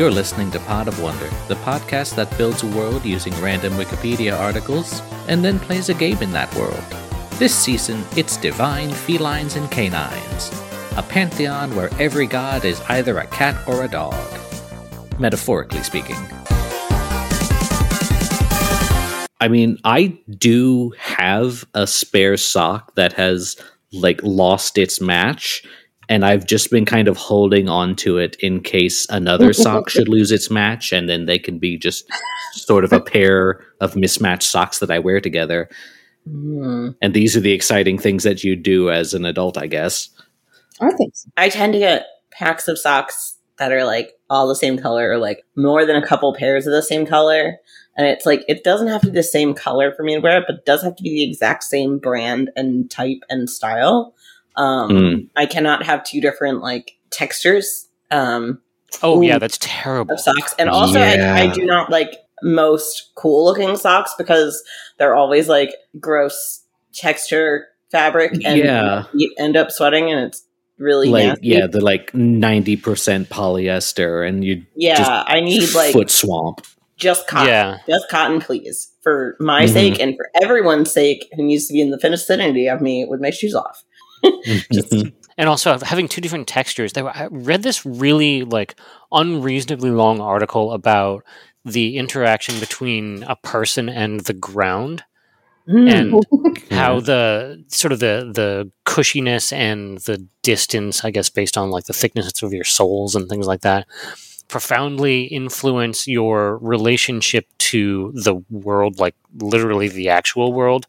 You're listening to Pod of Wonder, the podcast that builds a world using random Wikipedia articles and then plays a game in that world. This season, it's divine felines and canines, a pantheon where every god is either a cat or a dog, metaphorically speaking. I mean, I do have a spare sock that has like lost its match and I've just been kind of holding on to it in case another sock should lose its match, and then they can be just sort of a pair of mismatched socks that I wear together. Hmm. And these are the exciting things that you do as an adult, I guess. I think so. I tend to get packs of socks that are like all the same color or like more than a couple pairs of the same color. And it's like, it doesn't have to be the same color for me to wear it, but it does have to be the exact same brand and type and style. Um, Mm. I cannot have two different like textures um, Oh yeah, that's terrible. of socks. And also, Yeah. I, I do not like most cool looking socks because they're always like gross texture fabric and Yeah. you end up sweating and it's really like, nasty. yeah, they're like 90% polyester, and you Yeah, just I need like foot swamp. just cotton. Yeah. Just cotton, please. For my Mhm. sake and for everyone's sake who needs to be in the vicinity of me with my shoes off. Just- And also having two different textures. Were- I read this really like unreasonably long article about the interaction between a person and the ground Mm. and how the sort of the the cushiness and the distance, I guess, based on like the thickness of your soles and things like that, profoundly influence your relationship to the world, like literally the actual world,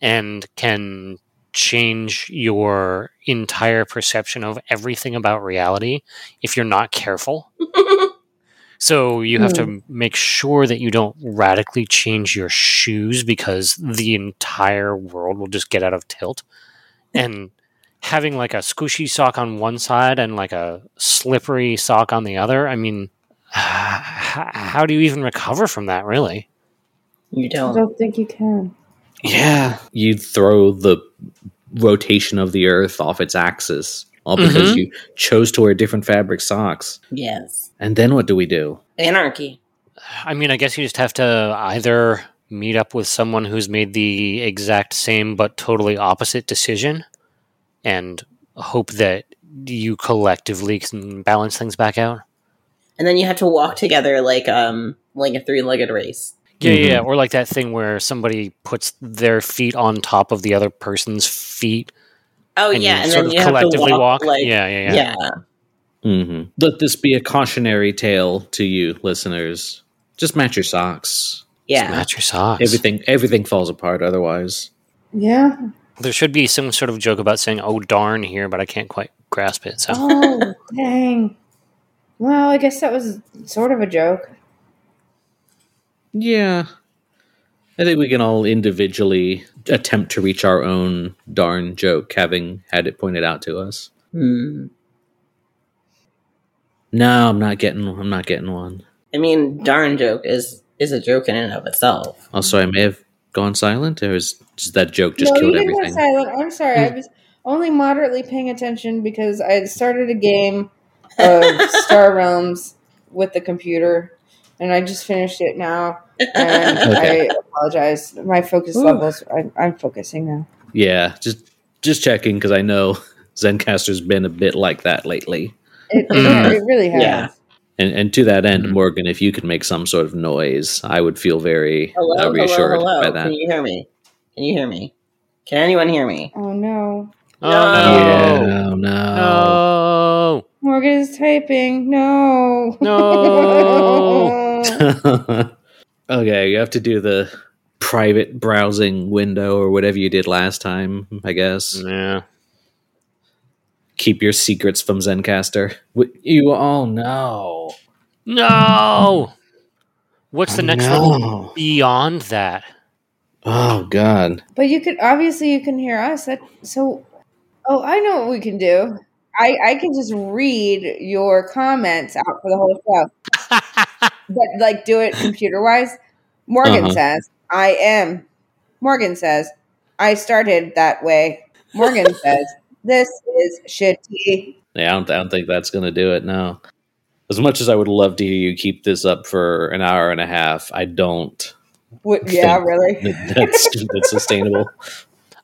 and can change your entire perception of everything about reality if you're not careful. So you have to hmm. make sure that you don't radically change your shoes because the entire world will just get out of tilt. And having like a squishy sock on one side and like a slippery sock on the other, I mean, how do you even recover from that, really? you don't. I don't think you can. Yeah. You'd throw the rotation of the earth off its axis, all because Mhm. you chose to wear different fabric socks. Yes. And then what do we do? Anarchy. I mean, I guess you just have to either meet up with someone who's made the exact same but totally opposite decision and hope that you collectively can balance things back out. And then you have to walk together like um like a three legged race. Yeah, yeah, yeah. Or like that thing where somebody puts their feet on top of the other person's feet Oh and yeah, you and sort then of you have to collectively walk, walk. like yeah, yeah, yeah. yeah. hmm Let this be a cautionary tale to you, listeners. Just match your socks. Yeah. Match your socks. Everything, everything falls apart otherwise. Yeah. There should be some sort of joke about saying "oh darn" here, but I can't quite grasp it. So Oh, dang. Well, I guess that was sort of a joke. Yeah, I think we can all individually attempt to reach our own darn joke, having had it pointed out to us. Hmm. No, I'm not getting. I'm not getting one. I mean, darn joke is is a joke in and of itself. Also, I may have gone silent, or is, is that joke just no, killed you didn't go everything? silent. I'm sorry. I was only moderately paying attention because I had started a game of Star Realms with the computer, and I just finished it now. And Okay. I apologize. My focus Ooh. levels. I, I'm focusing now. Yeah, just just checking because I know Zencastr's been a bit like that lately. It, Mm. it, it really has. Yeah. And and to that end, Mhm. Morgan, if you could make some sort of noise, I would feel very Hello, uh, hello, reassured hello. by that. Can you hear me? Can you hear me? Can anyone hear me? Oh no. oh Yeah, no, no, no. no, Morgan is typing. No. no. okay, you have to do the private browsing window or whatever you did last time, I guess. yeah. Keep your secrets from Zencastr. You all know. No. What's the next level No. beyond that? Oh god. But you could obviously you can hear us. That so. Oh, I know what we can do. I I can just read your comments out for the whole show, but like do it computer wise. Morgan Uh-huh. says, "I am." Morgan says, "I started that way." Morgan says, "This is shitty." Yeah, I don't, I don't think that's gonna do it. No. As much as I would love to hear you keep this up for an hour and a half, I don't. What, yeah, think really. that that's that's sustainable.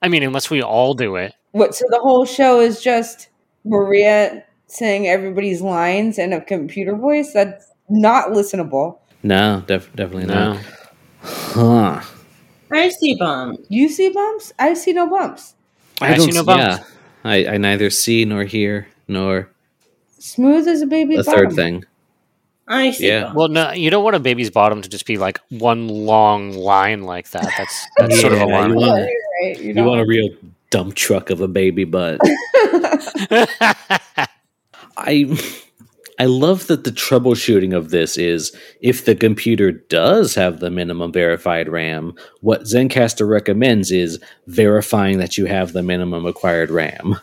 I mean, unless we all do it. What? So the whole show is just Maria saying everybody's lines in a computer voice. That's not listenable. No, def- definitely No. not. Huh. I see bumps. You see bumps? I see no bumps. I see no bumps. Yeah, I, I neither see nor hear nor Smooth as a baby's the third bottom. thing. I see Yeah. bump. Well, no, you don't want a baby's bottom to just be like one long line like that. That's that's sort of Yeah, alarming. you want- right. You, You want a real dump truck of a baby butt. I I love that the troubleshooting of this is if the computer does have the minimum verified RAM, what Zencastr recommends is verifying that you have the minimum acquired RAM.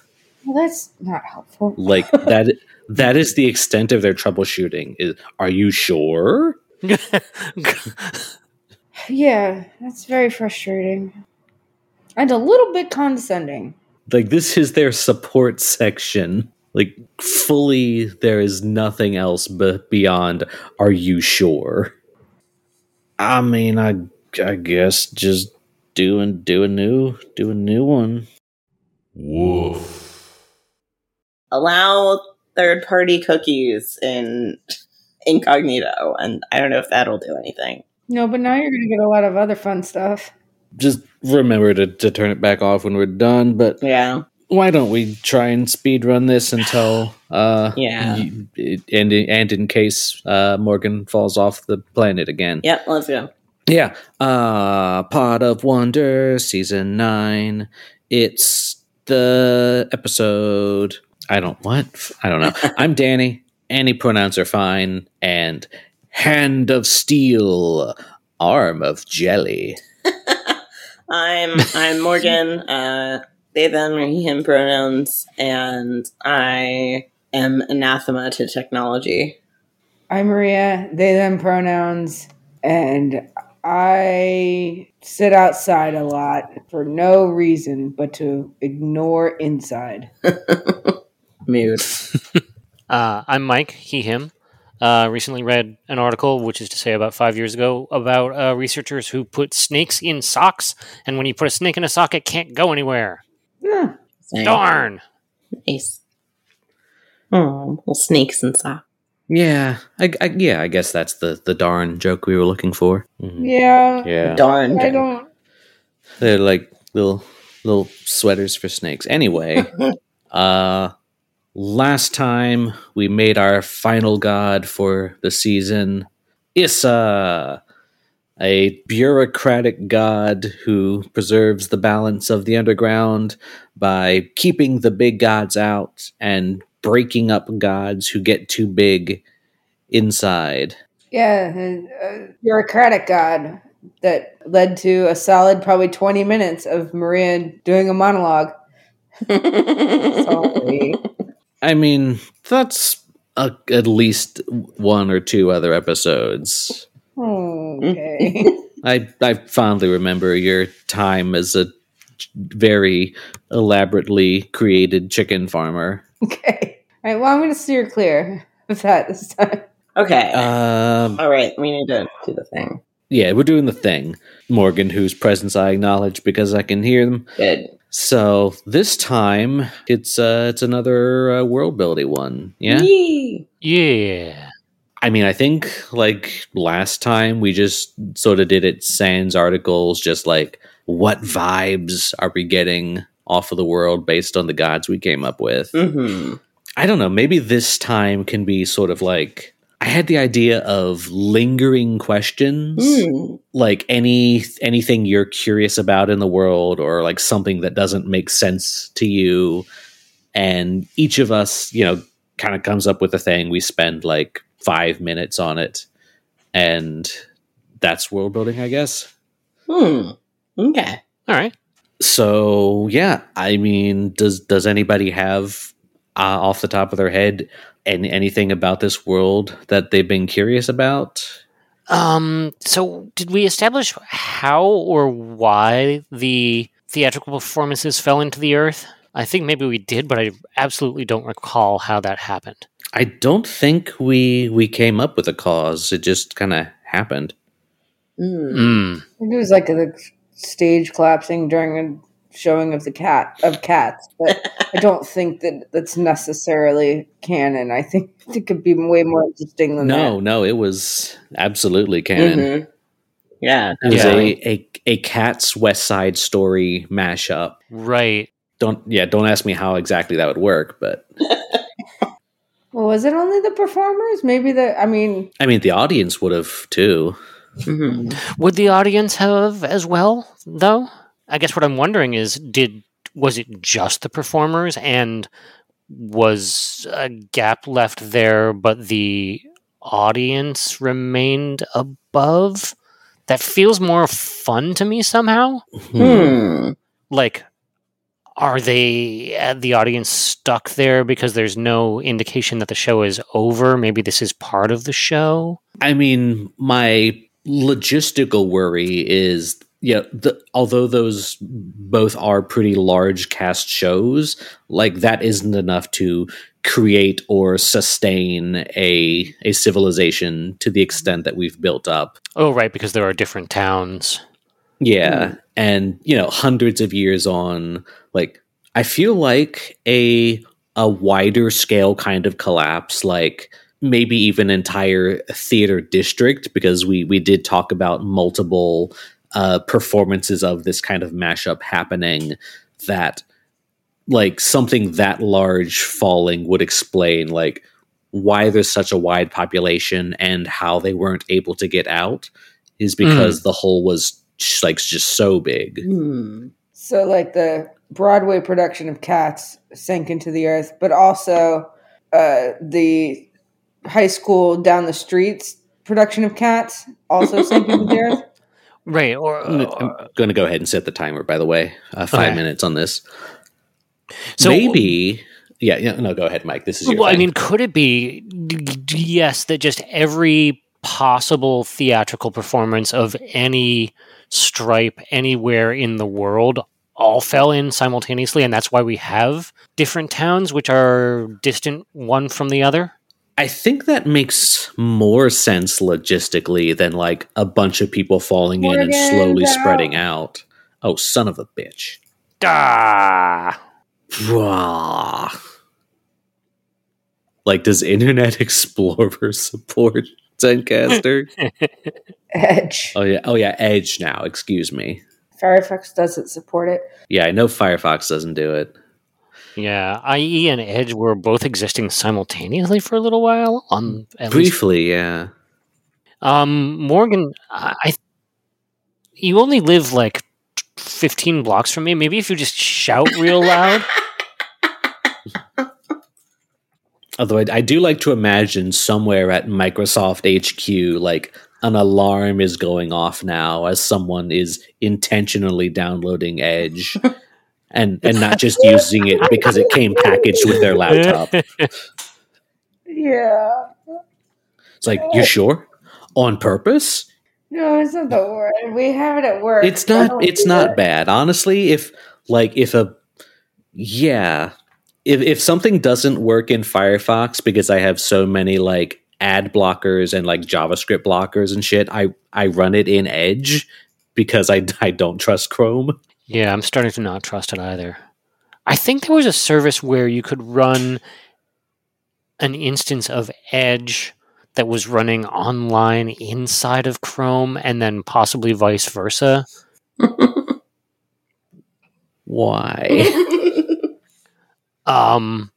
well, that's not helpful. Like that that is the extent of their troubleshooting. Is are you sure? Yeah, that's very frustrating. And a little bit condescending. Like this is their support section. Like fully there is nothing else but beyond are you sure? I mean, I I guess just do and do a new do a new one. Woof. Allow third party cookies in incognito, and I don't know if that'll do anything. No, but now you're going to get a lot of other fun stuff. Just remember to, to turn it back off when we're done, but Yeah. Why don't we try and speed run this until uh Yeah. y- and and in case uh Morgan falls off the planet again. Yep, let's go. Yeah. Uh Pod of Wonder season 9. It's the episode I don't what? I don't know. I'm Danny. Any pronouns are fine and Hand of Steel, Arm of Jelly. I'm I'm Morgan. Uh, they them or he him pronouns, and I am anathema to technology. I'm Maria, they, them pronouns, and I sit outside a lot for no reason but to ignore inside. Mood. Uh, I'm Mike, he, him. Uh, recently read an article, which is to say about five years ago, about uh, researchers who put snakes in socks, and when you put a snake in a sock, it can't go anywhere. Yeah. Darn! Nice. Oh, little snakes and socks. Yeah. I, I yeah, I guess that's the the darn joke we were looking for. Mhm. Yeah. Yeah. Darn. I don't. They're like little little sweaters for snakes. Anyway, uh last time we made our final god for the season, Issa, a bureaucratic god who preserves the balance of the underground by keeping the big gods out and breaking up gods who get too big inside. Yeah, a, a bureaucratic god that led to a solid probably 20 minutes of Maria doing a monologue. Sorry. I mean, that's a, at least one or two other episodes. Okay. I I fondly remember your time as a very elaborately created chicken farmer. okay. All right, well, I'm going to steer clear of that this time. okay. Um, All right, we need to do the thing. yeah, we're doing the thing. Morgan, whose presence I acknowledge because I can hear them. Good. So this time it's uh it's another uh, world building one. Yeah. Yee. Yeah. I mean, I think like last time we just sort of did it sans articles, just like what vibes are we getting off of the world based on the gods we came up with. Mm-hmm. I don't know. Maybe this time can be sort of like I had the idea of lingering questions, Mm. like any anything you're curious about in the world, or like something that doesn't make sense to you. And each of us, you know, kind of comes up with a thing. We spend like five minutes on it, and that's world building, I guess. Hmm. Okay. All right. So yeah, I mean, does does anybody have uh, off the top of their head any, anything about this world that they've been curious about? Um. So, did we establish how or why the theatrical performances fell into the earth? I think maybe we did, but I absolutely don't recall how that happened. I don't think we we came up with a cause. It just kind of happened. Mm. Mm. It was like a stage collapsing during a showing of the cat of cats, but I don't think that that's necessarily canon. I think it could be way more interesting than that. No, no, it was absolutely canon. Mhm. Yeah. It was Yeah. a, a a cat's West Side Story mashup. Right. Don't yeah, don't ask me how exactly that would work, but Well, was it only the performers? Maybe the. I mean, I mean the audience would have too. Mhm. Would the audience have as well, though? I guess what I'm wondering is did was it just the performers and was a gap left there but the audience remained above? That feels more fun to me somehow. Hmm. Like are they uh, the audience stuck there because there's no indication that the show is over? Maybe this is part of the show. I mean, my logistical worry is yeah, the, although those both are pretty large cast shows, like that isn't enough to create or sustain a a civilization to the extent that we've built up. Oh, right, because there are different towns. Yeah, and you know, hundreds of years on, like I feel like a a wider scale kind of collapse, like maybe even entire theater district, because we we did talk about multiple uh, performances of this kind of mashup happening. That like something that large falling would explain like why there's such a wide population and how they weren't able to get out is because the hole was like just so big. Hmm. so like the Broadway production of Cats sank into the earth, but also uh, the high school down the streets production of Cats also sank into the earth. Right, or, I'm going to go ahead and set the timer. By the way, uh, five Okay. minutes on this. So- Maybe, yeah, yeah. No, go ahead, Mike. This is your. well, I mean, could it be d- d- yes that just every possible theatrical performance of any stripe anywhere in the world all fell in simultaneously, and that's why we have different towns which are distant one from the other? I think that makes more sense logistically than like a bunch of people falling in and slowly out. spreading out. Oh, son of a bitch! Ah, Wah. Like, does Internet Explorer support Zencastr? Edge. oh yeah, oh yeah, Edge now. Excuse me. Firefox doesn't support it. Yeah, I know Firefox doesn't do it. yeah. IE and Edge were both existing simultaneously for a little while. Um, at least Briefly, yeah. Um, Morgan, I, I you only live like fifteen blocks from me. Maybe if you just shout real loud. Although I, I do like to imagine somewhere at Microsoft HQ, like an alarm is going off now as someone is intentionally downloading Edge. And, and not just using it because it came packaged with their laptop. Yeah. It's like, you sure? On purpose? No, it's not the word. We have it at work. It's not oh, it's not it. bad. Honestly, if like if a yeah, if if something doesn't work in Firefox because I have so many like ad blockers and like JavaScript blockers and shit, I I run it in Edge because I I don't trust Chrome. yeah, I'm starting to not trust it either. I think there was a service where you could run an instance of Edge that was running online inside of Chrome, and then possibly vice versa. Why? Um,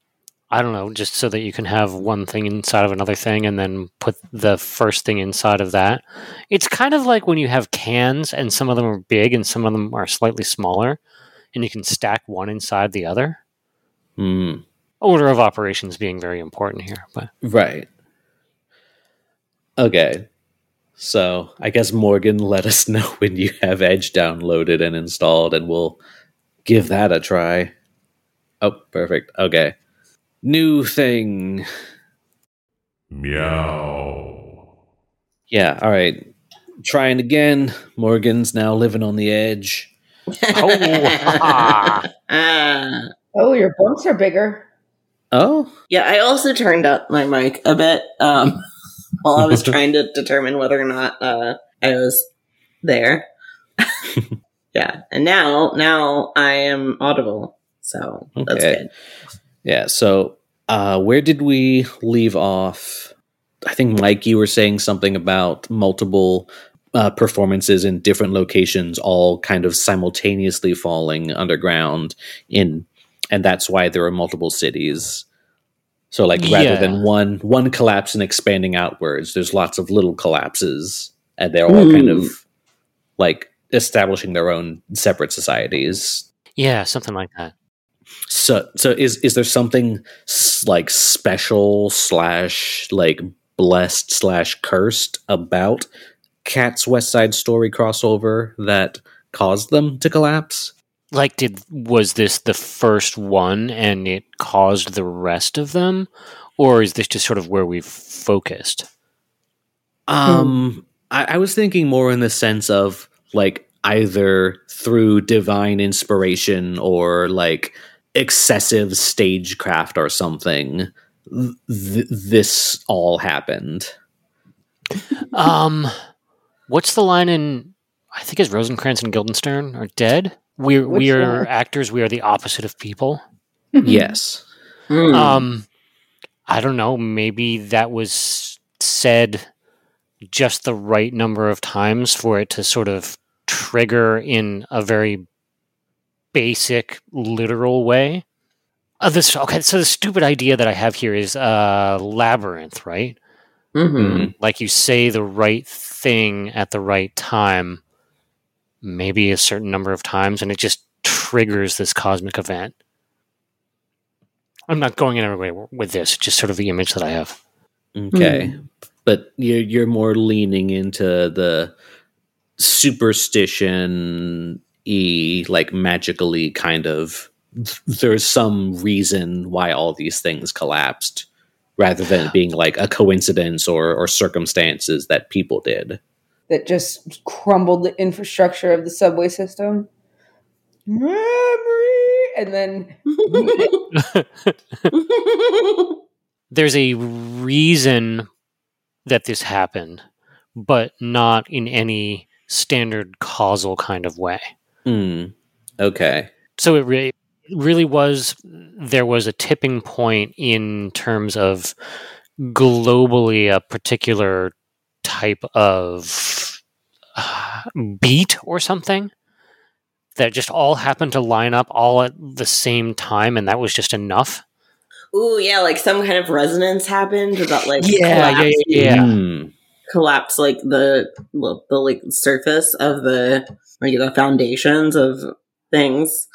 I don't know, just so that you can have one thing inside of another thing and then put the first thing inside of that. It's kind of like when you have cans and some of them are big and some of them are slightly smaller, and you can stack one inside the other. Hmm. Order of operations being very important here, but Right. Okay. So I guess Morgan let us know when you have Edge downloaded and installed, and we'll give that a try. Oh, perfect. Okay. New thing. Meow. Yeah, all right. Trying again. Morgan's now living on the edge. oh, ha. Oh, your bumps are bigger. Oh, Yeah, I also turned up my mic a bit um, while I was trying to determine whether or not uh, I was there. yeah, and now now I am audible, so that's Okay. good. Yeah. So, uh, where did we leave off? I think Mike, you were saying something about multiple uh, performances in different locations, all kind of simultaneously falling underground in, and that's why there are multiple cities. So, like, rather Yeah. than one one collapse and expanding outwards, there's lots of little collapses, and they're all kind of like establishing their own separate societies. Yeah, something like that. So, so is is there something like special slash like blessed slash cursed about Cat's West Side Story crossover that caused them to collapse? Like, did was this the first one and it caused the rest of them, or is this just sort of where we've focused? Um, I, I was thinking more in the sense of like either through divine inspiration or like excessive stagecraft or something. Th- this all happened. Um, what's the line in? I think it's Rosencrantz and Guildenstern are dead. We we Which are one? actors. We are the opposite of people. yes. Hmm. Um, I don't know. Maybe that was said just the right number of times for it to sort of trigger in a very basic, literal way. Uh, this okay. So the stupid idea that I have here is uh, labyrinth, right? Mhm. Like you say the right thing at the right time, maybe a certain number of times, and it just triggers this cosmic event. I'm not going anywhere with this; just sort of the image that I have. Okay. But you're you're more leaning into the superstition e like magically kind of there's some reason why all these things collapsed rather than being like a coincidence or or circumstances that people did. that just crumbled the infrastructure of the subway system. Memory, and then There's a reason that this happened, but not in any standard causal kind of way. Hmm. Okay. so it re- really was there was a tipping point in terms of globally a particular type of uh, beat or something that just all happened to line up all at the same time and that was just enough Ooh, yeah, like some kind of resonance happened about like Yeah, yeah, collapse, yeah, yeah. Hmm. collapse like the the like surface of the like the foundations of things.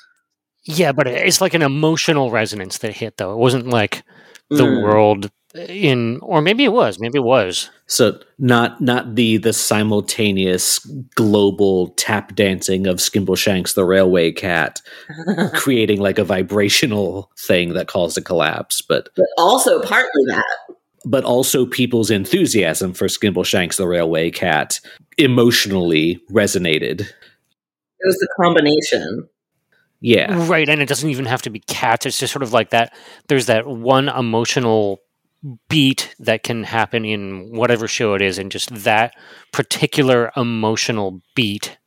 yeah but it's like an emotional resonance that hit though it wasn't like the Mm. world in or maybe it was maybe it was So not not the the simultaneous global tap dancing of Skimbleshanks the railway cat creating like a vibrational thing that caused a collapse, but but also partly that. but also people's enthusiasm for Skimbleshanks the railway cat emotionally resonated. It was the combination. Yeah. Right, and it doesn't even have to be cats. It's just sort of like that. There's that one emotional beat that can happen in whatever show it is, and just that particular emotional beat,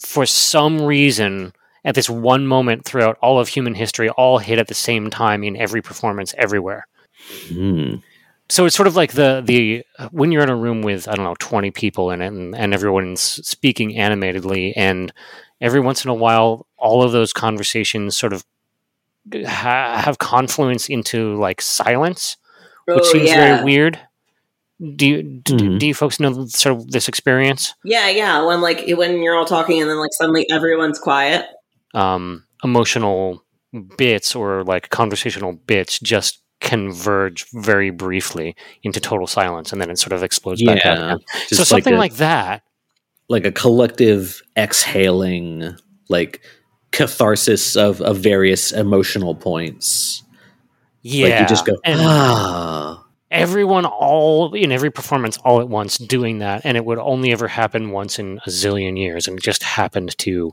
for some reason, at this one moment throughout all of human history, all hit at the same time in every performance everywhere. Hmm. So it's sort of like the the when you're in a room with I don't know twenty people in it, and, and everyone's speaking animatedly, and every once in a while, all of those conversations sort of ha- have confluence into like silence, which Oh, seems yeah. very weird. Do you do, Mhm. do you folks know sort of this experience? Yeah, yeah. When like when you're all talking and then like suddenly everyone's quiet. Um, emotional bits or like conversational bits just converge very briefly into total silence, and then it sort of explodes back out Yeah. again. Just so something a- like that. Like a collective exhaling, like catharsis of, of various emotional points. Yeah, Like you just go, and ah. everyone all in every performance all at once doing that, and it would only ever happen once in a zillion years, and it just happened to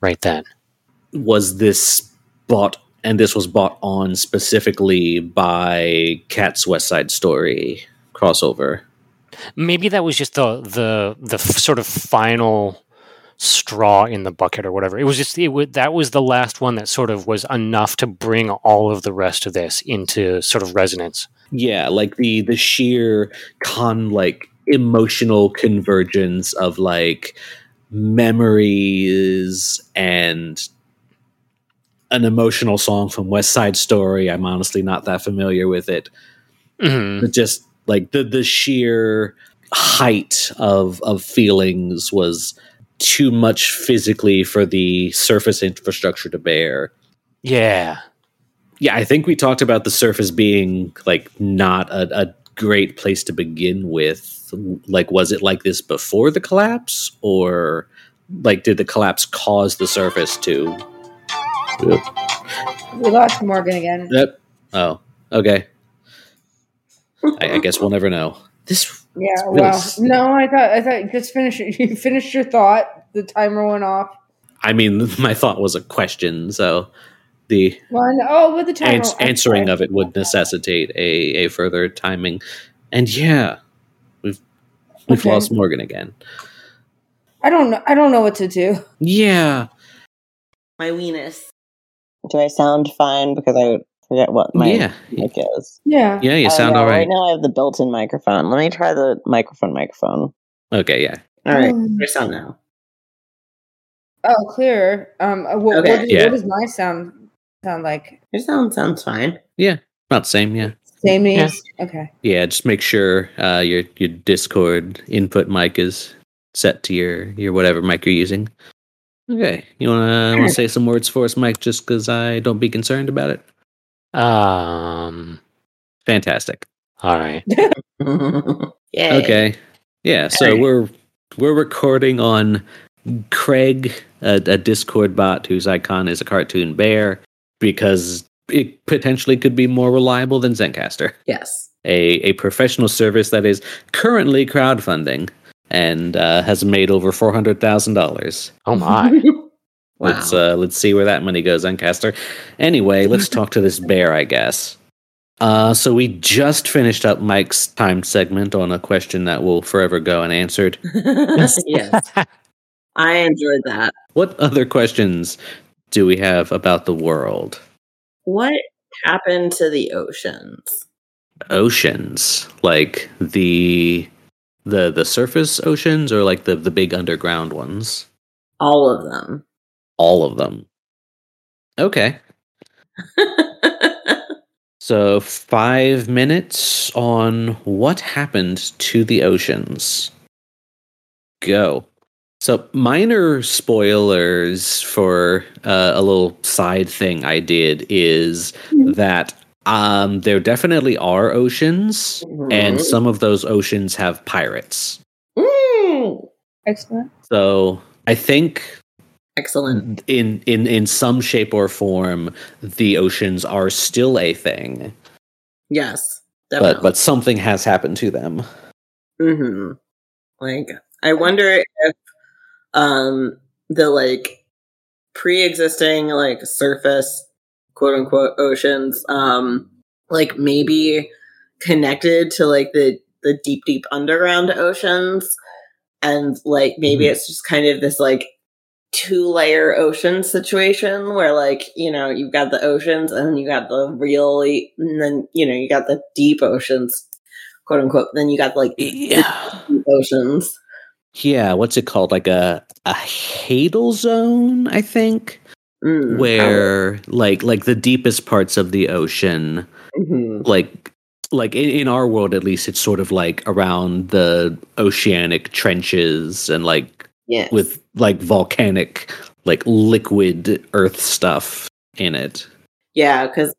right then. Was this bought and this was bought on specifically by Cat's West Side Story crossover. Maybe that was just the the the sort of final straw in the bucket or whatever. It was just it would that was the last one that sort of was enough to bring all of the rest of this into sort of resonance. Yeah, like the the sheer con like emotional convergence of like memories and an emotional song from West Side Story. I'm honestly not that familiar with it. Mhm. But just like the the sheer height of of feelings was too much physically for the surface infrastructure to bear. Yeah. Yeah, I think we talked about the surface being like not a, a great place to begin with. Like, was it like this before the collapse, or like did the collapse cause the surface to? We lost Morgan again. Yep. Oh, okay. I, I guess we'll never know. This Yeah, really well, s- no, I thought I thought just finish. You finished your thought. The timer went off. I mean, my thought was a question, so the Well, I know- oh, with the timer ans- answering of it would necessitate a, a further timing. And yeah, we've we've Okay. lost Morgan again. I don't know. I don't know what to do. Yeah, My weenus. Do I sound fine? Because I forget what my yeah, mic is. Yeah. yeah. You Oh, sound no, all right. Right now I have the built-in microphone. Let me try the microphone microphone. Okay, yeah. All right. Um, I sound now. Oh, clear. Um. uh, What, Okay. what, does, Yeah. what does my sound sound like? Your sound sounds fine. Yeah. About the same. Yeah, Same Yeah. names. Okay. yeah. Just make sure uh, your your Discord input mic is set to your your whatever mic you're using. Okay, you wanna wanna say some words for us, Mike? Just because I don't be concerned about it. Um. Fantastic. All right. Yay. Okay. Yeah. So Alright. we're we're recording on Craig, a, a Discord bot whose icon is a cartoon bear, because it potentially could be more reliable than Zencastr, Yes. a a professional service that is currently crowdfunding and uh, has made over four hundred thousand dollars. Oh my. wow. Let's uh, let's see where that money goes, Zencastr. Anyway, let's talk to this bear, I guess. Uh, so we just finished up Mike's time segment on a question that will forever go unanswered. yes. I enjoyed that. What other questions do we have about the world? What happened to the oceans? Oceans, like the the the surface oceans, or like the the big underground ones? All of them. All of them. Okay, so five minutes on what happened to the oceans. Go. So minor spoilers for uh, a little side thing I did is that um, there definitely are oceans, and Mhm. some of those oceans have pirates. Mm. Excellent. So I think Excellent. in in in some shape or form, the oceans are still a thing, Yes. but Definitely. but but something has happened to them. hmm Like, I wonder if um the like pre-existing like surface quote unquote oceans um like maybe connected to like the the deep deep underground oceans and like maybe Mhm. it's just kind of this like two layer ocean situation where like you know you've got the oceans and you got the really and then you know you got the deep oceans quote unquote then you got like Yeah, deep oceans yeah. What's it called? Like a a Hadal zone, I think, Mm, where like like the deepest parts of the ocean, Mhm. like like in, in our world at least, it's sort of like around the oceanic trenches and like Yes. with like volcanic like liquid earth stuff in it. yeah, because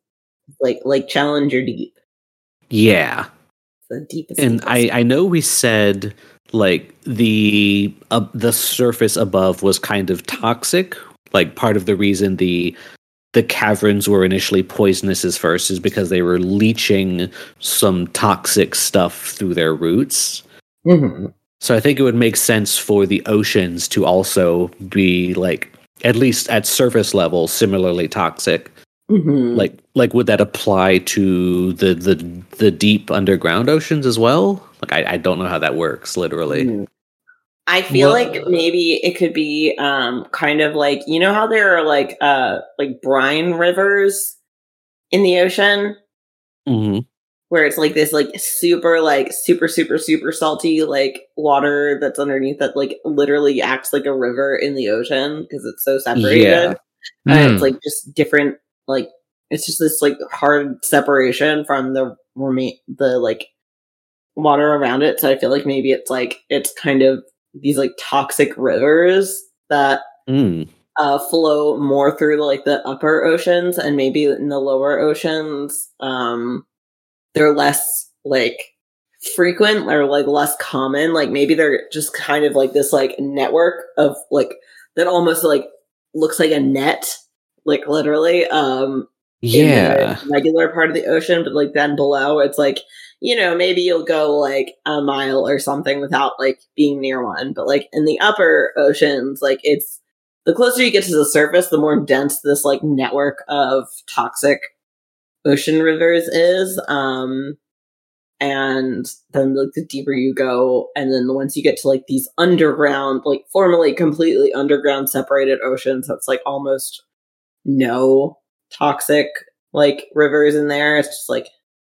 like like Challenger Deep, Yeah. the deepest. And deepest. I I know we said like the uh, the surface above was kind of toxic. Like part of the reason the the caverns were initially poisonous as first is because they were leaching some toxic stuff through their roots. Mhm. So I think it would make sense for the oceans to also be like at least at surface level similarly toxic. Mhm. Like like would that apply to the the the deep underground oceans as well? Like I, I don't know how that works literally. Mm. I feel Well- like maybe it could be um kind of like you know how there are like uh like brine rivers in the ocean hmm where it's like this like super like super super super salty like water that's underneath that like literally acts like a river in the ocean because it's so separated Yeah. and Hmm. it's like just different like it's just this like hard separation from the remain the like water around it so i feel like maybe it's like it's kind of these like toxic rivers that Mm. uh flow more through like the upper oceans and maybe in the lower oceans um they're less like frequent or like less common like maybe they're just kind of like this like network of like that almost like looks like a net like literally um in Yeah. the regular part of the ocean but like then below it's like you know maybe you'll go like a mile or something without like being near one but like in the upper oceans like it's the closer you get to the surface the more dense this like network of toxic ocean rivers is um and then like the deeper you go and then once you get to like these underground like formerly completely underground separated oceans that's like almost no toxic like rivers in there it's just like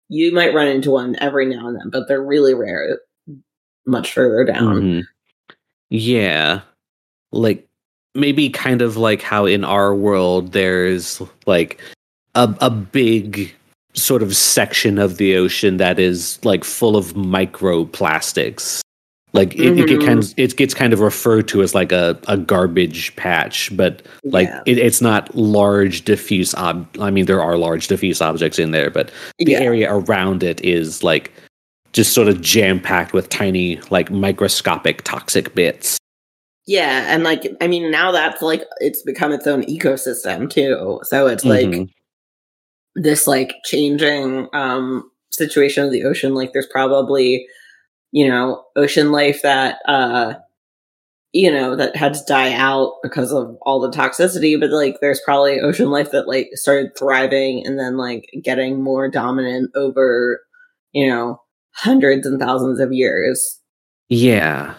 you might run into one every now and then but they're really rare much further down Mhm. Yeah. Like maybe kind of like how in our world there's like a a big sort of section of the ocean that is like full of microplastics. Like it, it, Mhm. kind of, it gets kind of referred to as like a, a garbage patch, but like Yeah. it, it's not large diffuse ob I mean there are large diffuse objects in there, but the yeah area around it is like just sort of jam packed with tiny like microscopic toxic bits. yeah and like i mean now that's like it's become its own ecosystem too so it's like Mhm. This like changing um situation of the ocean like there's probably you know ocean life that uh you know that had to die out because of all the toxicity but like there's probably ocean life that like started thriving and then like getting more dominant over you know hundreds and thousands of years yeah.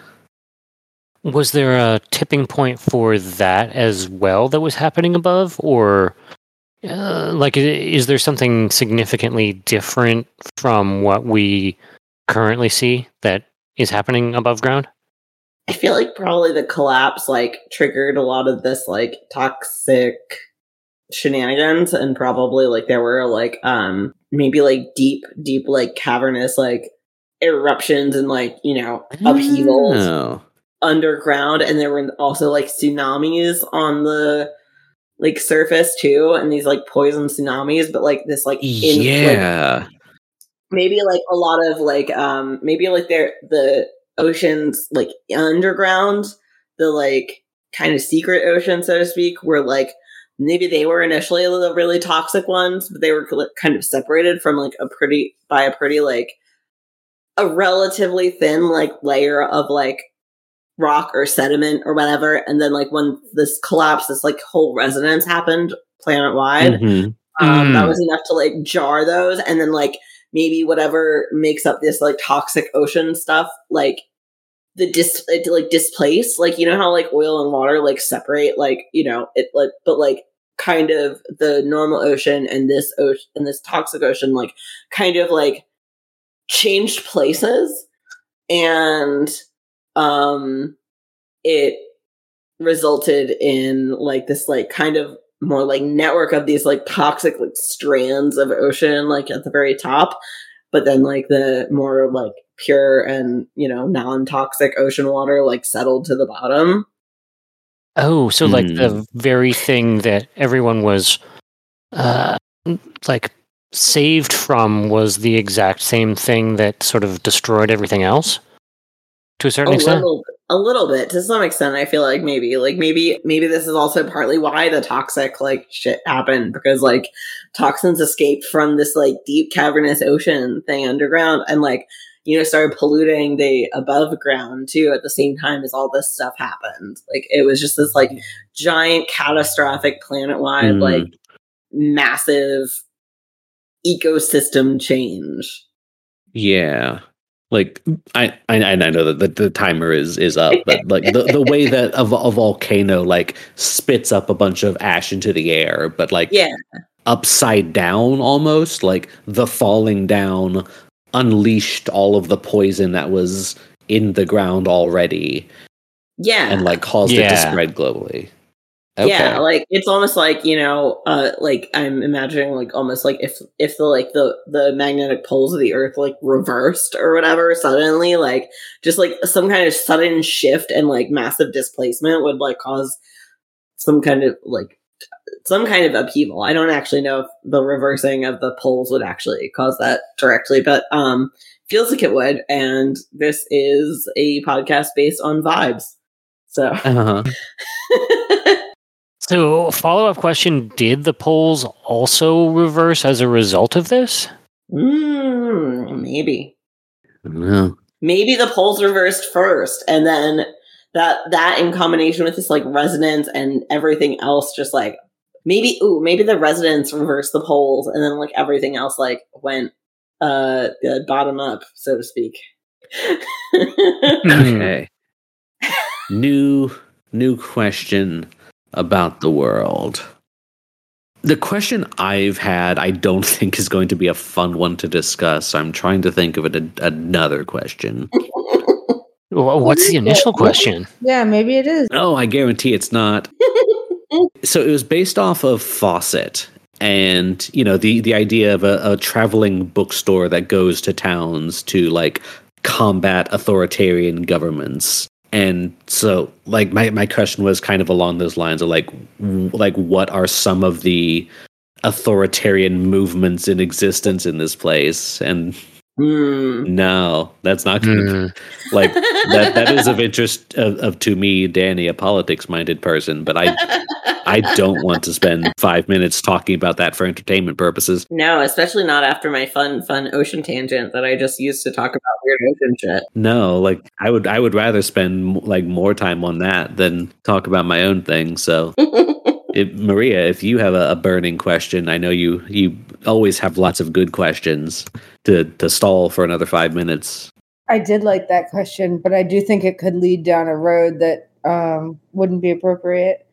Was there a tipping point for that as well that was happening above, or uh, like is there something significantly different from what we currently see that is happening above ground? I feel like probably the collapse like triggered a lot of this like toxic shenanigans and probably like there were like um maybe like deep deep like cavernous like eruptions and like you know upheavals Oh. underground and there were also like tsunamis on the like surface too and these like poison tsunamis but like this like in like, Yeah. maybe like a lot of like um maybe like they're the oceans like underground the like kind of secret ocean so to speak were like maybe they were initially the really toxic ones but they were like, kind of separated from like a pretty by a pretty like a relatively thin like layer of like rock or sediment or whatever and then like when this collapse this like whole resonance happened planet wide Mhm. um, that Mm. was enough to like jar those, and then like maybe whatever makes up this like toxic ocean stuff, like the dis it, like displace, like you know how like oil and water like separate, like you know it like, but like kind of the normal ocean and this ocean and this toxic ocean like kind of like changed places, and um, it resulted in like this like kind of more like network of these like toxic like strands of ocean like at the very top but then like the more like pure and you know non-toxic ocean water like settled to the bottom Oh, so like Hmm. the very thing that everyone was uh like saved from was the exact same thing that sort of destroyed everything else to a certain a extent. little, a little bit to some extent i feel like maybe like maybe maybe this is also partly why the toxic like shit happened because like toxins escaped from this like deep cavernous ocean thing underground and like you know started polluting the above ground too at the same time as all this stuff happened like it was just this like giant catastrophic planet wide Mm. like massive ecosystem change. Yeah. Like I, I I know that the, the timer is is up, but like the, the way that a, a volcano like spits up a bunch of ash into the air, but like Yeah. upside down almost, like the falling down unleashed all of the poison that was in the ground already Yeah. and like caused it to spread globally. Yeah, like it's almost like you know, uh, like I'm imagining like almost like if if the like the the magnetic poles of the Earth like reversed or whatever suddenly, like just like some kind of sudden shift and like massive displacement would like cause some kind of like some kind of upheaval. I don't actually know if the reversing of the poles would actually cause that directly, but um, feels like it would. And this is a podcast based on vibes, so. Uh-huh. So, follow up question Did the poles also reverse as a result of this? Mm, maybe. No. Maybe the poles reversed first, and then that that in combination with this like resonance and everything else, just like maybe ooh, maybe the resonance reversed the poles, and then like everything else like went uh the bottom up, so to speak. Okay. new new question about the world. The question I've had, I don't think is going to be a fun one to discuss. I'm trying to think of it a, another question. Wha- What's the initial question? Yeah, maybe it is. Oh, I guarantee it's not. so it was based off of Fawcett and you know the the idea of a, a traveling bookstore that goes to towns to like combat authoritarian governments and so like my, my question was kind of along those lines of like like what are some of the authoritarian movements in existence in this place? And Hmm. no that's not gonna Hmm. like that that is of interest of, of to me danny a politics minded person but i i don't want to spend five minutes talking about that for entertainment purposes No, especially not after my fun, fun ocean tangent that I just used to talk about weird ocean shit. no like i would i would rather spend like more time on that than talk about my own thing so if, maria if you have a, a burning question i know you you always have lots of good questions to to stall for another five minutes I did like that question, but I do think it could lead down a road that um, wouldn't be appropriate.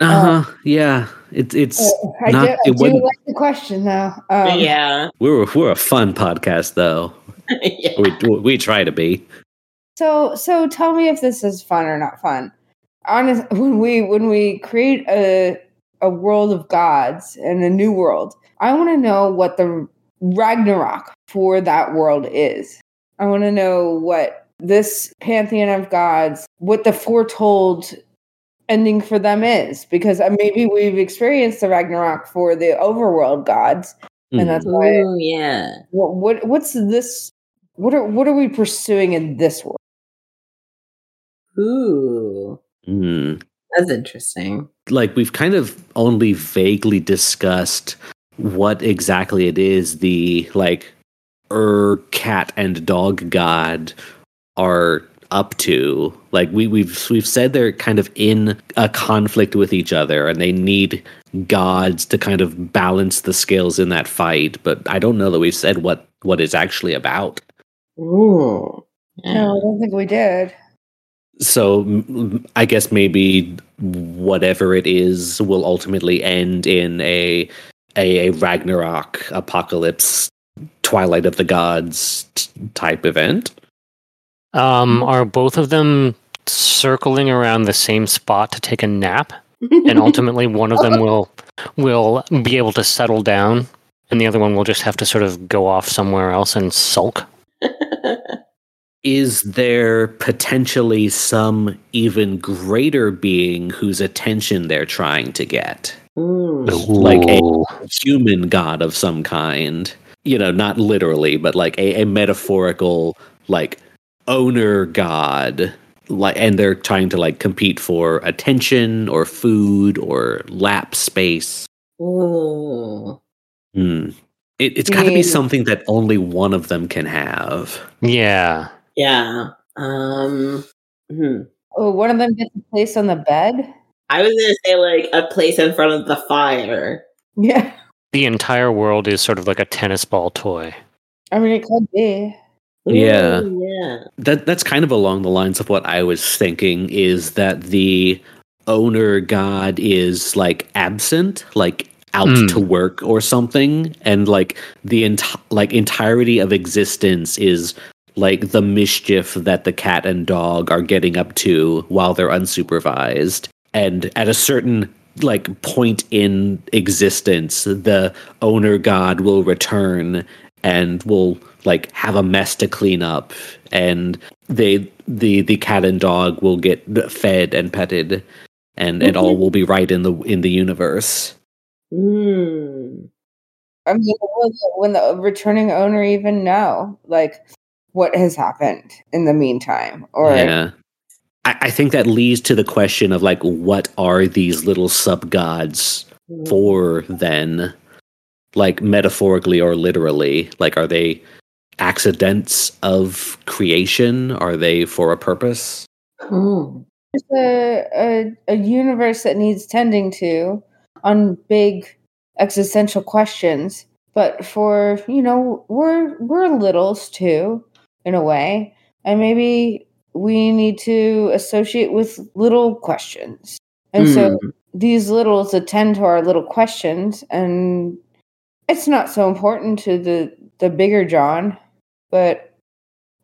uh-huh yeah it, it's Uh, I, not- do, I it do wouldn't- like the question though. Um, yeah. we're we're a fun podcast though yeah. we we try to be So so tell me if this is fun or not fun. Honest when we when we create a a world of gods and a new world, I want to know what the Ragnarok for that world is. I want to know what this pantheon of gods, what the foretold ending for them is, because uh, maybe we've experienced the Ragnarok for the overworld gods, and that's why. Ooh, yeah. What, what what's this? What are what are we pursuing in this world? Ooh. Mm. That's interesting. like we've kind of only vaguely discussed what exactly it is the like er cat and dog god are up to like we, we've we've said they're kind of in a conflict with each other and they need gods to kind of balance the scales in that fight but i don't know that we've said what what it's actually about Ooh. Yeah. No, I don't think we did. So I guess maybe whatever it is will ultimately end in a a, a Ragnarok apocalypse, Twilight of the Gods t- type event. Um, are both of them circling around the same spot to take a nap? And ultimately, one of them will will be able to settle down, and the other one will just have to sort of go off somewhere else and sulk. Is there potentially some even greater being whose attention they're trying to get? Ooh. Like a- Human god of some kind. You know, not literally, but like a, a metaphorical, like owner god. Like, and they're trying to like compete for attention or food or lap space. Ooh. Hmm. It, it's You got to be hmm. something that only one of them can have. Yeah. Yeah. Um. Hmm. Oh, one of them gets a place on the bed. I was gonna say like a place in front of the fire. Yeah. The entire world is sort of like a tennis ball toy. I mean, it could be. Yeah. Ooh, yeah. That that's kind of along the lines of what I was thinking is that the owner god is like absent, like out Mm. to work or something, and like the enti- like entirety of existence is like the mischief that the cat and dog are getting up to while they're unsupervised. And at a certain like point in existence, the owner god will return and will like have a mess to clean up. And they the the cat and dog will get fed and petted. And and all will be right in the in the universe. Mm. I mean, when the, when the returning owner even know? Like what has happened in the meantime, or yeah. I, I think that leads to the question of like what are these little sub gods for then? Like metaphorically or literally like are they accidents of creation? Are they for a purpose? Mm. It's a, a a universe that needs tending to on big existential questions. But for you know, we're we're littles too, in a way, and maybe we need to associate with little questions. And so Mm. these littles attend to our little questions, and it's not so important to the the bigger John, but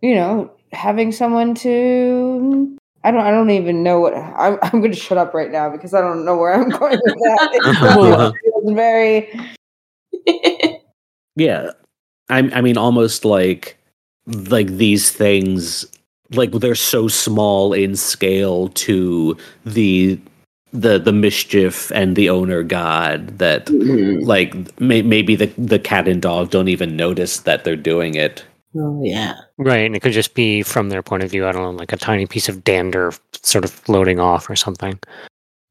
you know, having someone to I don't I don't even know what I'm I'm going to shut up right now because I don't know where I'm going with that. It feels very Yeah, I I mean almost like like these things like they're so small in scale to the the the mischief and the owner god that Mm. like may, maybe the the cat and dog don't even notice that they're doing it. Oh yeah. Right, and it could just be from their point of view, I don't know, like a tiny piece of dander sort of floating off or something.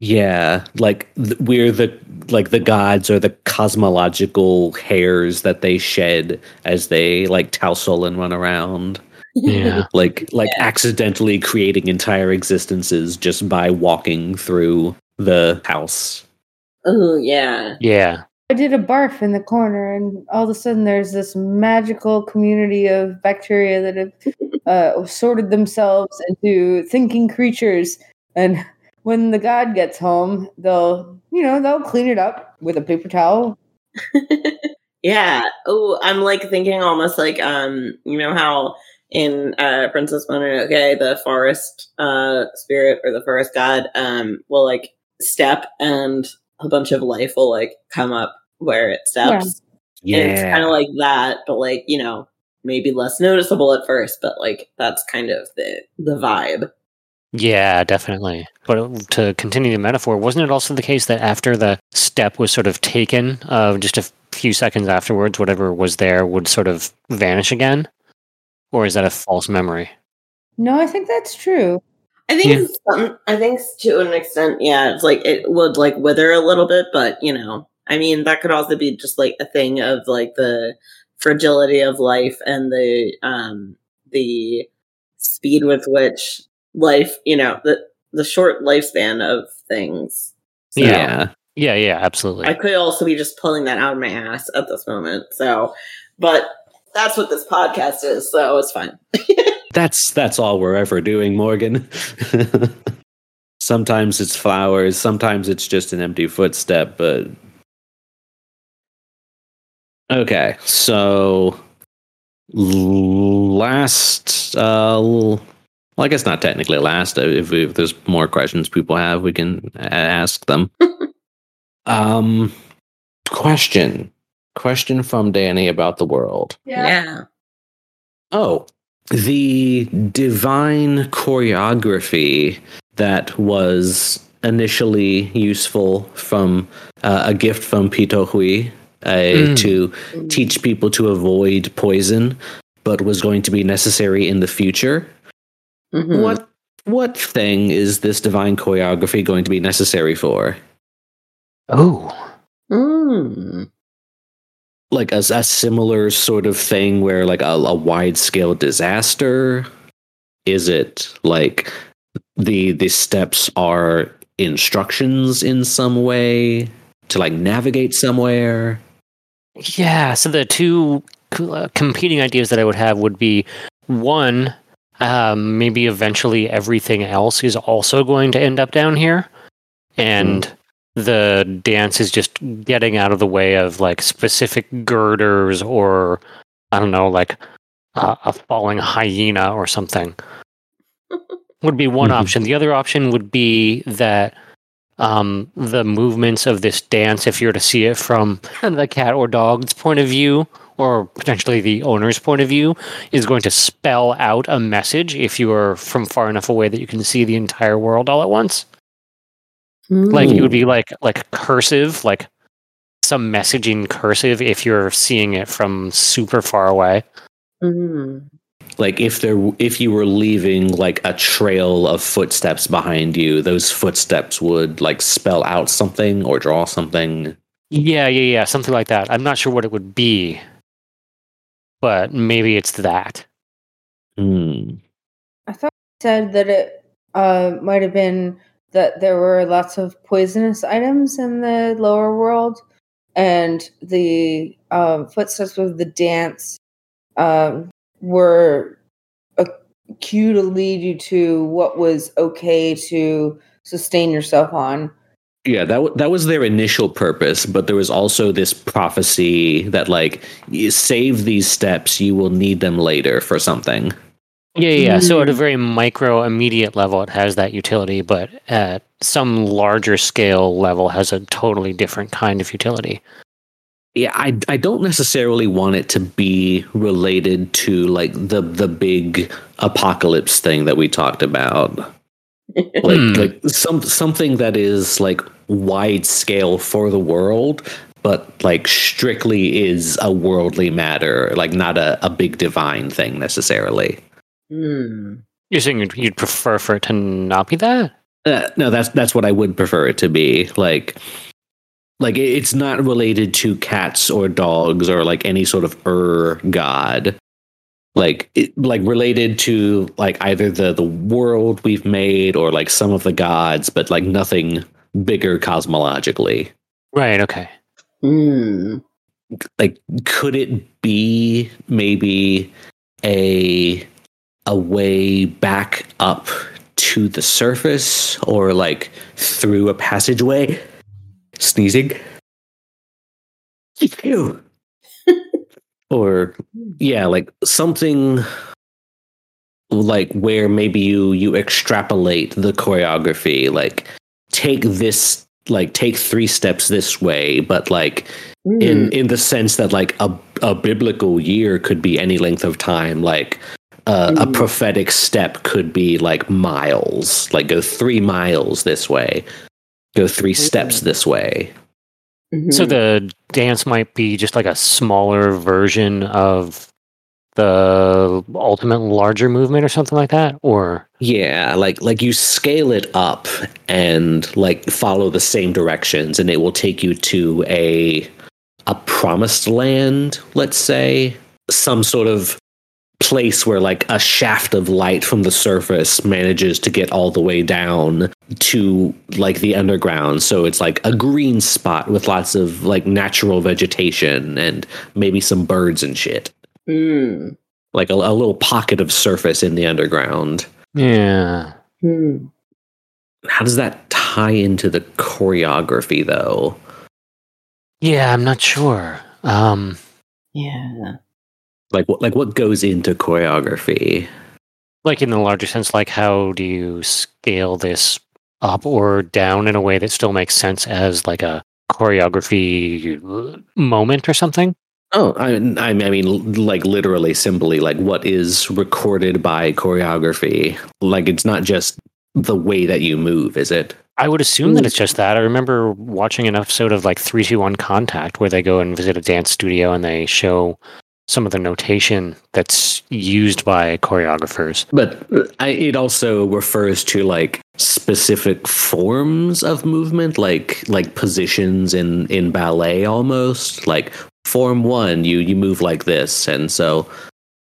Yeah, like th- we're the like the gods or the cosmological hairs that they shed as they like tousle and run around. Yeah. like like Yeah. accidentally creating entire existences just by walking through the house. Oh yeah. yeah. I did a barf in the corner, and all of a sudden there's this magical community of bacteria that have uh, sorted themselves into thinking creatures. And when the god gets home, they'll, you know, they'll clean it up with a paper towel. Yeah. Oh, I'm like thinking almost like um, you know how in uh Princess Mononoke the forest uh spirit or the forest god um will like step and a bunch of life will like come up where it steps. And it's kind of like that, but like, you know, maybe less noticeable at first, but like that's kind of the the vibe. Yeah, definitely. But to continue the metaphor, wasn't it also the case that after the step was sort of taken, uh, just a few seconds afterwards, whatever was there would sort of vanish again? Or is that a false memory? No, I think that's true. I think Yeah. some, I think to an extent, yeah, it's like it would like wither a little bit, but you know, I mean, that could also be just like a thing of like the fragility of life and the um the speed with which life, you know, the the short lifespan of things. So yeah. Yeah, yeah, absolutely. I could also be just pulling that out of my ass at this moment. So, but that's what this podcast is, so it's fine. That's that's all we're ever doing, Morgan. sometimes it's flowers, sometimes it's just an empty footstep, but Okay, so last uh l- well, I guess not technically last. Uh, If, if there's more questions people have, we can ask them. um question. Question from Danny about the world. Yeah. Oh, the divine choreography that was initially useful from uh, a gift from Pitohui uh, Mm. to teach people to avoid poison, but was going to be necessary in the future. Mhm. What what thing is this divine choreography going to be necessary for? oh. Mm. Like a, a similar sort of thing where like a, a wide scale disaster? Is it like the the steps are instructions in some way to like navigate somewhere? Yeah. So the two uh, competing ideas that I would have would be one, um, maybe eventually everything else is also going to end up down here, and the dance is just getting out of the way of like specific girders or I don't know, like uh, a falling hyena or something. would be one Mhm. option. The other option would be that um, the movements of this dance, if you're to see it from the cat or dog's point of view, or potentially the owner's point of view, is going to spell out a message if you are from far enough away that you can see the entire world all at once. Like it would be like like cursive, like some messaging cursive if you're seeing it from super far away. Mm. Like if there, if you were leaving like a trail of footsteps behind you, those footsteps would like spell out something or draw something. Yeah, yeah, yeah, something like that. I'm not sure what it would be, but maybe it's that. Hmm. I thought it said that it uh, might have been that there were lots of poisonous items in the lower world, and the um, footsteps of the dance um, were a cue to lead you to what was okay to sustain yourself on. Yeah, that w- that was their initial purpose, but there was also this prophecy that like you save these steps, you will need them later for something. Yeah, yeah. yeah. So at a mm. very micro, immediate level, it has that utility, but at some larger scale level, has a totally different kind of utility. Yeah, I I don't necessarily want it to be related to like the the big apocalypse thing that we talked about. Like Hmm. like some something that is like wide scale for the world, but like strictly is a worldly matter, like not a, a big divine thing necessarily. Mm. You're saying you'd, you'd prefer for it to not be that? Uh, no, that's that's what I would prefer it to be. Like, like it's not related to cats or dogs or like any sort of ur god. Like, it, like related to like either the the world we've made or like some of the gods, but like nothing bigger cosmologically. Right. Okay. Mm. Like, could it be maybe a a way back up to the surface or like through a passageway? Sneezing. Ew. Or yeah, like something like where maybe you you extrapolate the choreography, like take this like take three steps this way, but like in Mm. in the sense that like a a biblical year could be any length of time like uh, a Mhm. prophetic step could be like miles like go 3 miles this way go 3 steps this way So Mhm. the dance might be just like a smaller version of the ultimate larger movement or something like that? Or yeah like like you scale it up and like follow the same directions and it will take you to a a promised land let's say some sort of place where like a shaft of light from the surface manages to get all the way down to like the underground so it's like a green spot with lots of like natural vegetation and maybe some birds and shit Mm. like a, a little pocket of surface in the underground yeah. Mm. how does that tie into the choreography though Yeah, I'm not sure. Um Yeah. Like what like what goes into choreography like in the larger sense, like how do you scale this up or down in a way that still makes sense as like a choreography moment or something? oh I, I I mean like literally simply like what is recorded by choreography like it's not just the way that you move is it I would assume that mm. it's just that. I remember watching an episode of like 321 Contact where they go and visit a dance studio and they show some of the notation that's used by choreographers. but uh, I, it also refers to like specific forms of movement like like positions in in ballet almost like form one you you move like this and so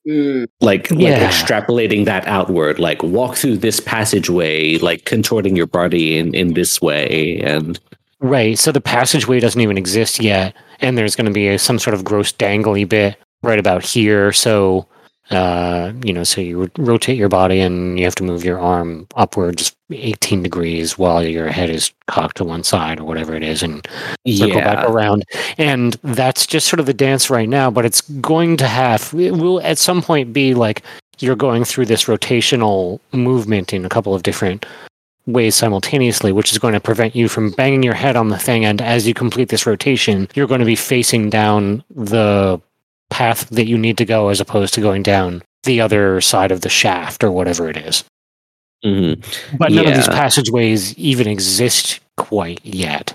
Mm. like like Yeah. extrapolating that outward like walk through this passageway like contorting your body in in this way and Right. So the passageway doesn't even exist yet, and there's going to be a, some sort of gross dangly bit right about here. So, uh, you know, so you would rotate your body and you have to move your arm upwards 18 degrees while your head is cocked to one side or whatever it is, and circle back around. And that's just sort of the dance right now, but it's going to have, it will at some point be like you're going through this rotational movement in a couple of different ways simultaneously, which is going to prevent you from banging your head on the thing. And as you complete this rotation, you're going to be facing down the path that you need to go as opposed to going down the other side of the shaft or whatever it is. Mhm. But none of these passageways even exist quite yet.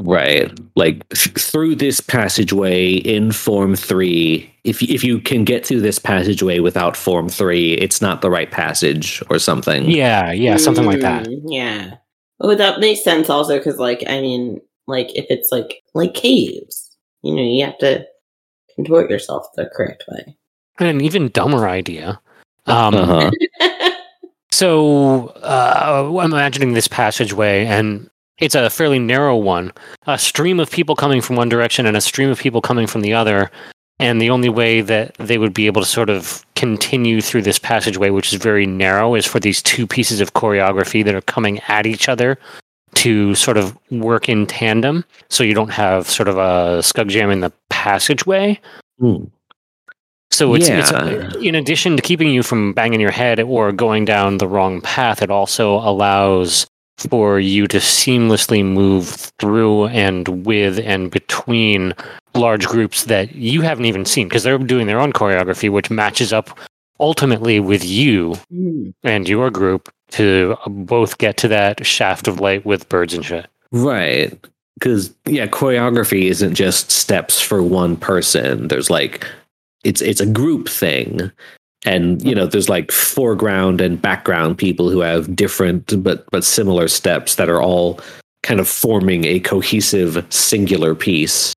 Right. Like th- through this passageway in Form 3, if, if you can get through this passageway without Form 3, it's not the right passage or something. Yeah, yeah, something like that. Mm, Yeah. Oh, that makes sense also because, like, I mean, like, if it's like like caves, you know, you have to contort yourself the correct way. And an even dumber idea. Um, Uh-huh. So uh, I'm imagining this passageway, and it's a fairly narrow one. A stream of people coming from one direction and a stream of people coming from the other. And the only way that they would be able to sort of continue through this passageway, which is very narrow, is for these two pieces of choreography that are coming at each other to sort of work in tandem. So you don't have sort of a scug jam in the passageway. Hmm. So it's, it's Yeah. in addition to keeping you from banging your head or going down the wrong path, it also allows for you to seamlessly move through and with and between large groups that you haven't even seen because they're doing their own choreography, which matches up ultimately with you Mm. and your group to both get to that shaft of light with birds and shit. Right. Because yeah, choreography isn't just steps for one person. There's like it's it's a group thing. And you know, there's like foreground and background people who have different but but similar steps that are all kind of forming a cohesive singular piece.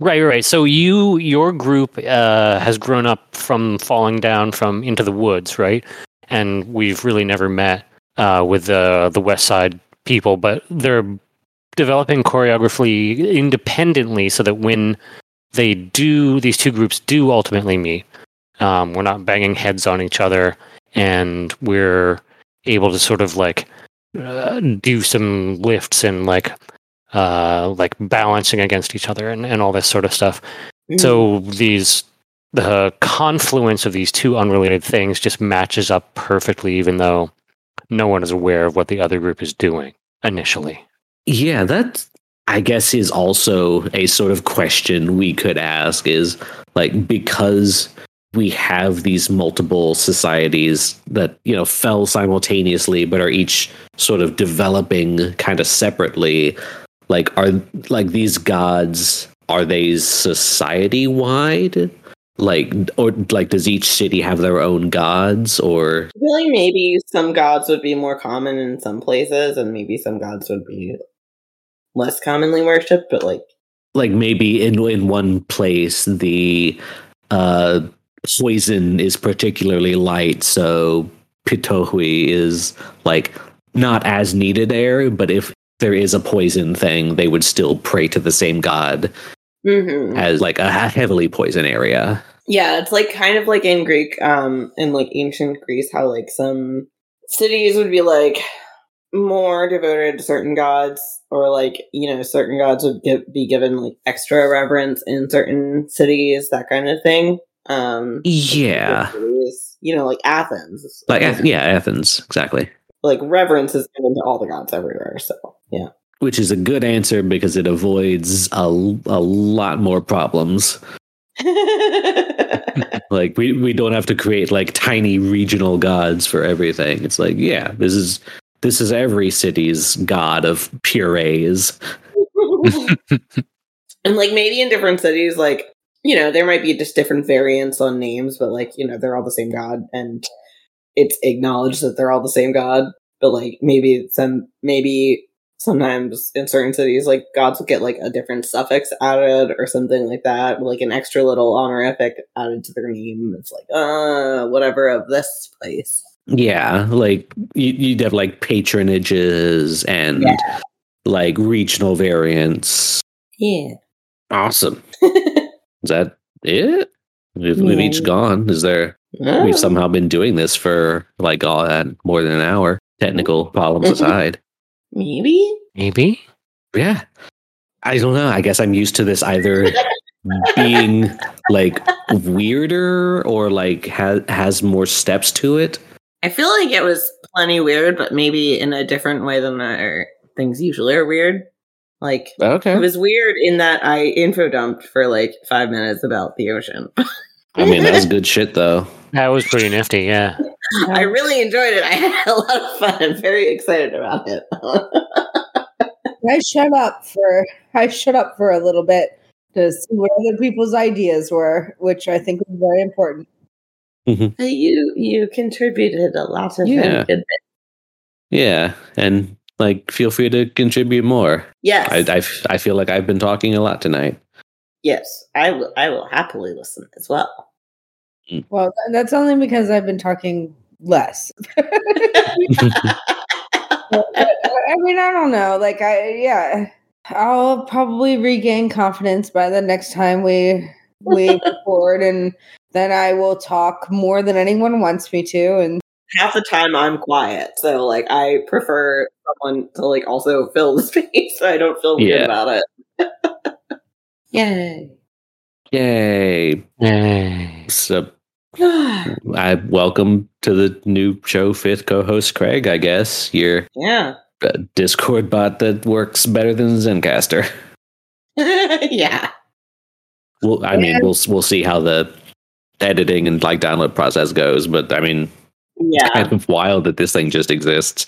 Right, right. So you, your group, uh, has grown up from falling down from into the woods, right? And we've really never met uh, with the the West Side people, but they're developing choreography independently, so that when they do, these two groups do ultimately meet. Um, we're not banging heads on each other, and we're able to sort of like uh, do some lifts and like uh, like balancing against each other and, and all this sort of stuff. Mm. So these the confluence of these two unrelated things just matches up perfectly, even though no one is aware of what the other group is doing initially. Yeah, that I guess is also a sort of question we could ask is like because we have these multiple societies that you know fell simultaneously but are each sort of developing kind of separately like are like these gods are they society wide like or like does each city have their own gods or really maybe some gods would be more common in some places, and maybe some gods would be less commonly worshipped. But like, like maybe in in one place the uh poison is particularly light so pitohui is like not as needed there but if there is a poison thing they would still pray to the same god Mhm. as like a heavily poison area yeah, it's like kind of like in Greek, um, in like ancient Greece, how like some cities would be like more devoted to certain gods, or like you know, certain gods would give, be given like extra reverence in certain cities, that kind of thing. Um, yeah cities, you know, like Athens, like yeah athens exactly like reverence is given to all the gods everywhere. So yeah. Which is a good answer because it avoids a, a lot more problems like we we don't have to create like tiny regional gods for everything it's like yeah this is this is every city's god of purees and like maybe in different cities, like you know, there might be just different variants on names, but like you know, they're all the same god, and it's acknowledged that they're all the same god. But like maybe some maybe sometimes in certain cities, like gods will get like a different suffix added or something like that, like an extra little honorific added to their name. It's like uh whatever of this place. yeah like you, you'd have like patronages and Yeah. like regional variants. Yeah. Awesome. Is that it? We've, we've each gone. Is there? Oh. We've somehow been doing this for like all that more than an hour. Technical problems aside. Maybe. Maybe. Yeah. I don't know. I guess I'm used to this either being like weirder or like ha- has more steps to it. I feel like it was plenty weird, but maybe in a different way than our things usually are weird. Like Okay. it was weird in that I info dumped for like five minutes about the ocean. I mean, that was good shit though. That was pretty nifty. Yeah. I really enjoyed it. I had a lot of fun. I'm very excited about it. I shut up for I shut up for a little bit to see what other people's ideas were, which I think was very important. Mm-hmm. you you contributed a lot of Yeah. very good. Yeah. And like, feel free to contribute more. Yes. I feel like I've been talking a lot tonight. yes. I will I will happily listen as well. Mm. Well, that's only because I've been talking less. But, I I mean, I don't know. Like, I yeah, I'll probably regain confidence by the next time we we record, and then I will talk more than anyone wants me to. And Half the time I'm quiet. So like I prefer someone to like also fill the space so I don't feel weird Yeah. about it. Yay. Yay. Yay. So I welcome to the new show fifth co-host Craig, I guess. Your yeah. uh, Discord bot that works better than Zencastr. yeah. Well, I mean, we'll we'll see how the editing and like download process goes, but I mean, Yeah. kind of wild that this thing just exists.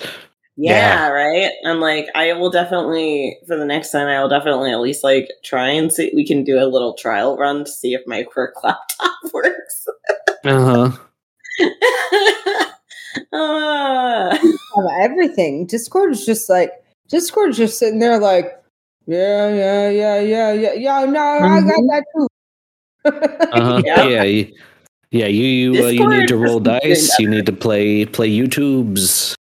Yeah, right. And like, I will definitely for the next time. I will definitely at least like try and see. We can do a little trial run to see if my quirk laptop works. Uh huh. uh, have everything. Discord is just like Discord's just sitting there, like, yeah, yeah, yeah, yeah, yeah, yeah. No, I got that too. Uh-huh. Yeah. Yeah. you- Yeah, you you, uh, you need to roll dice. You need to play play YouTubes.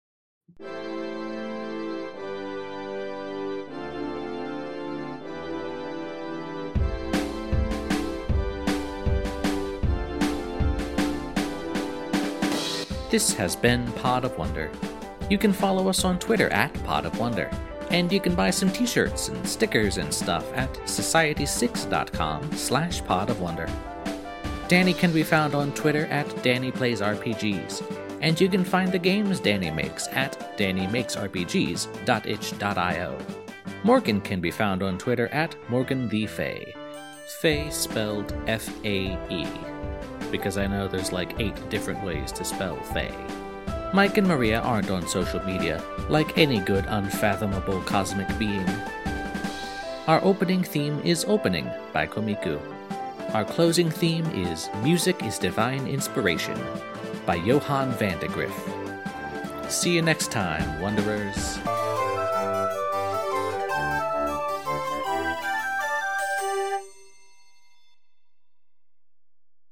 This has been Pod of Wonder. You can follow us on Twitter at Pod of Wonder, and you can buy some t-shirts and stickers and stuff at society6.com slash pod of wonder. Danny can be found on Twitter at Danny Plays RPGs, and you can find the games Danny makes at dannymakesrpgs.itch.io. Morgan can be found on Twitter at Morgan the Fae. Fae spelled F-A-E because I know there's like eight different ways to spell Fae. Mike and Maria aren't on social media, like any good unfathomable cosmic being. Our opening theme is Opening by Komiku. Our closing theme is Music is Divine Inspiration by Johann Vandegrift. See you next time, Wanderers.